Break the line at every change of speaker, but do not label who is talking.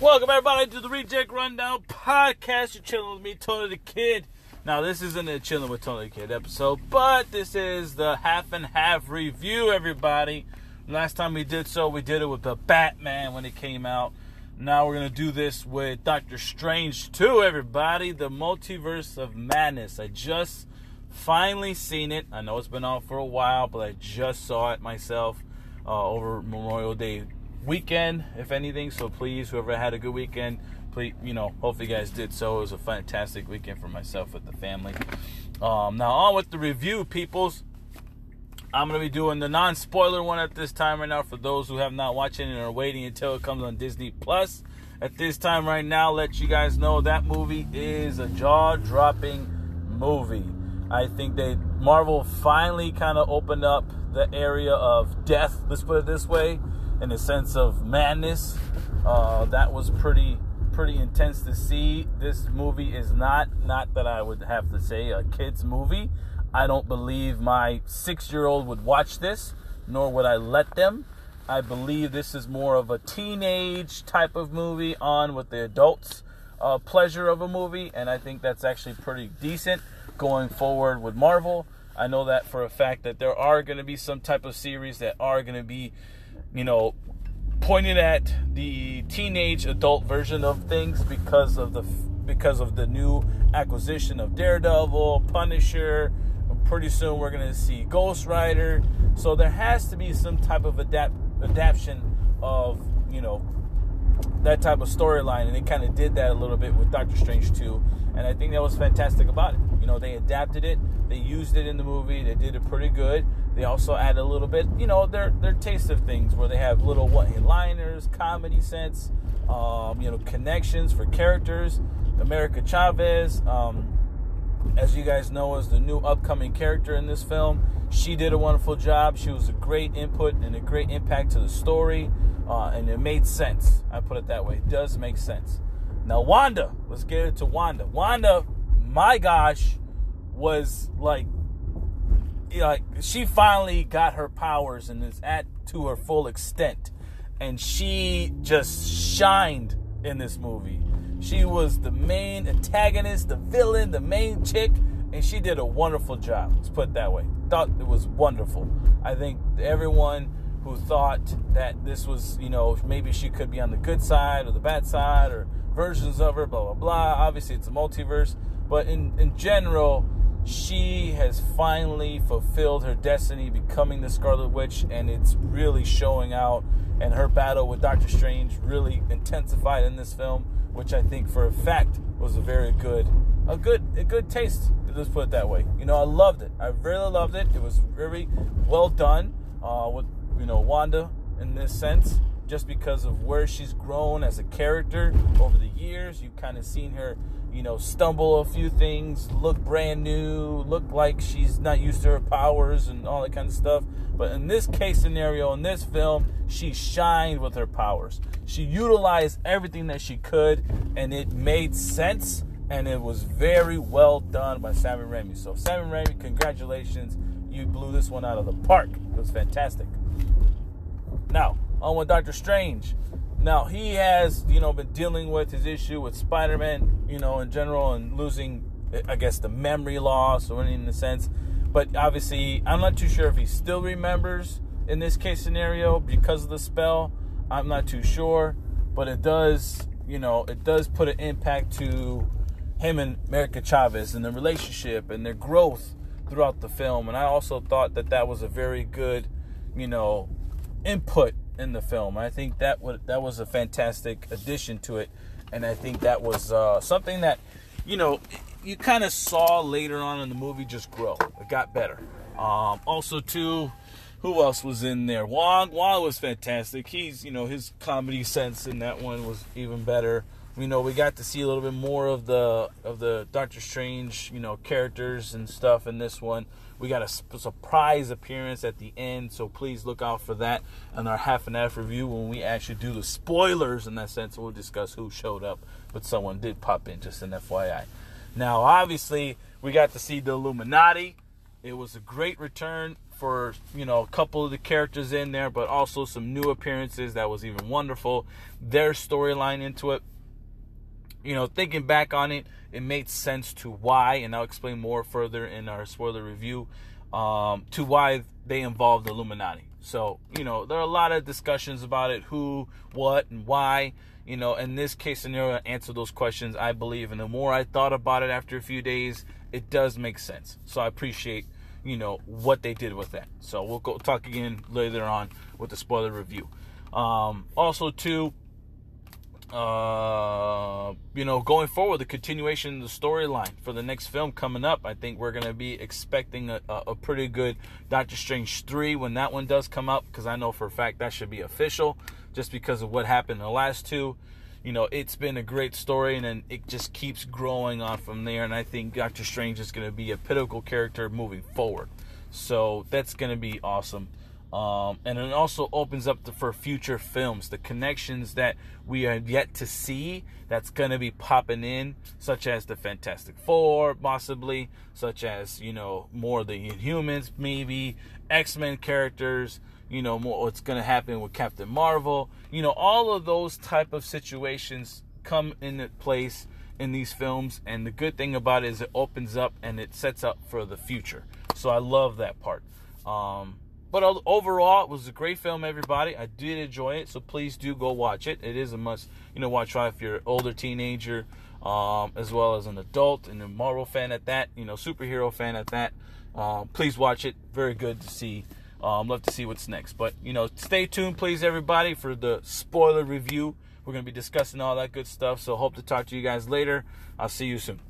Welcome everybody to the Reject Rundown podcast. You're chilling with me, Tony Da Kid. Now this isn't a chilling with Tony Da Kid episode, but this is the half and half review. Everybody, last time we did so, we did it with the Batman when it came out. Now we're gonna do this with Doctor Strange 2. Everybody, the Multiverse of Madness. I just finally seen it. I know it's been out for a while, but I just saw it myself uh, over Memorial Day weekend, if anything. So please, whoever had a good weekend, please, you know, hopefully you guys did so. It was a fantastic weekend for myself with the family. Um, now on with the review, peoples. I'm gonna be doing the non-spoiler one at this time right now for those who have not watched it and are waiting until it comes on Disney Plus. At this time right now, let you guys know that movie is a jaw-dropping movie. I think they Marvel finally kind of opened up the area of death. Let's put it this way in a sense of madness. Uh, that was pretty pretty intense to see. This movie is not not that I would have to say a kids movie. I don't believe my six year old would watch this, nor would I let them. I believe this is more of a teenage type of movie on with the adults' uh, pleasure of a movie, and I think that's actually pretty decent going forward with Marvel. I know that for a fact that there are going to be some type of series that are going to be you know, pointed at the teenage adult version of things because of the because of the new acquisition of Daredevil, Punisher. Pretty soon we're gonna see Ghost Rider. So there has to be some type of adapt adaptation of you know that type of storyline, and it kind of did that a little bit with Doctor Strange 2, and I think that was fantastic about it. You know, they adapted it, they used it in the movie, they did it pretty good. They also add a little bit, you know, their their taste of things where they have little one-liners, comedy sense, um, you know, connections for characters. America Chavez, um, as you guys know, is the new upcoming character in this film. She did a wonderful job. She was a great input and a great impact to the story, uh, and it made sense. I put it that way. It does make sense. Now, Wanda, let's get into Wanda. Wanda, my gosh, was like like she finally got her powers and is at to her full extent. And she just shined in this movie. She was the main antagonist the villain the main chick and she did a wonderful job. Let's put it that way. Thought it was wonderful. I think everyone who thought that this was you know maybe she could be on the good side or the bad side or versions of her blah blah blah obviously it's a multiverse but in in general she has finally fulfilled her destiny becoming the Scarlet Witch, and it's really showing out. And her battle with Doctor Strange really intensified in this film, which I think for a fact was a very good, a good, a good taste. Let's put it that way. You know, I loved it. I really loved it. It was very well done uh, with you know Wanda in this sense, just because of where she's grown as a character over the years. You've kind of seen her you know, stumble a few things, look brand new, look like she's not used to her powers and all that kind of stuff. But in this case scenario, in this film, she shined with her powers. She utilized everything that she could, and it made sense, and it was very well done by Sam Raimi. So, Sam Raimi, congratulations. You blew this one out of the park. It was fantastic. Now, on with Doctor Strange. Now he has, you know, been dealing with his issue with Spider-Man, you know, in general, and losing, I guess, the memory loss or in the sense. But obviously, I'm not too sure if he still remembers in this case scenario because of the spell. I'm not too sure, but it does, you know, it does put an impact to him and America Chavez and the relationship and their growth throughout the film. And I also thought that that was a very good, you know, input in the film. I think that that was a fantastic addition to it, and I think that was uh, something that you know you kind of saw later on in the movie just grow. It got better. Um, also, too, who else was in there? Wong. Wong was fantastic. He's you know his comedy sense in that one was even better. You know, we got to see a little bit more of the of the Doctor Strange, you know, characters and stuff in this one. We got a surprise appearance at the end, so please look out for that in our half and half review when we actually do the spoilers in that sense. We'll discuss who showed up, but someone did pop in, just an FYI. Now, obviously, we got to see the Illuminati. It was a great return for you know a couple of the characters in there, but also some new appearances that was even wonderful. Their storyline into it, you know, thinking back on it, it made sense to why, and I'll explain more further in our spoiler review, um, to why they involved Illuminati. So, you know, there are a lot of discussions about it who, what, and why. You know, in this case scenario, answer those questions, I believe. And the more I thought about it after a few days, it does make sense. So I appreciate, you know, what they did with that. So we'll go talk again later on with the spoiler review. Um, also, too, uh, you know, going forward, the continuation of the storyline for the next film coming up, I think we're going to be expecting a, a, pretty good Doctor Strange 3 when that one does come up, because I know for a fact that should be official just because of what happened in the last two. You know, it's been a great story, and then it just keeps growing on from there. And I think Doctor Strange is going to be a pinnacle character moving forward. So that's going to be awesome. Um, and it also opens up the, for future films, the connections that we are yet to see that's going to be popping in, such as the Fantastic Four, possibly, such as, you know, more of the Inhumans, maybe, X Men characters, you know, more what's going to happen with Captain Marvel. You know, all of those type of situations come into place in these films. And the good thing about it is it opens up and it sets up for the future. So I love that part. Um, but overall, it was a great film, everybody. I did enjoy it, so please do go watch it. It is a must, you know, watch if you're an older teenager, um, as well as an adult and a Marvel fan at that, you know, superhero fan at that. Um, please watch it. Very good to see. Um, love to see what's next. But you know, stay tuned, please, everybody, for the spoiler review. We're gonna be discussing all that good stuff. So hope to talk to you guys later. I'll see you soon.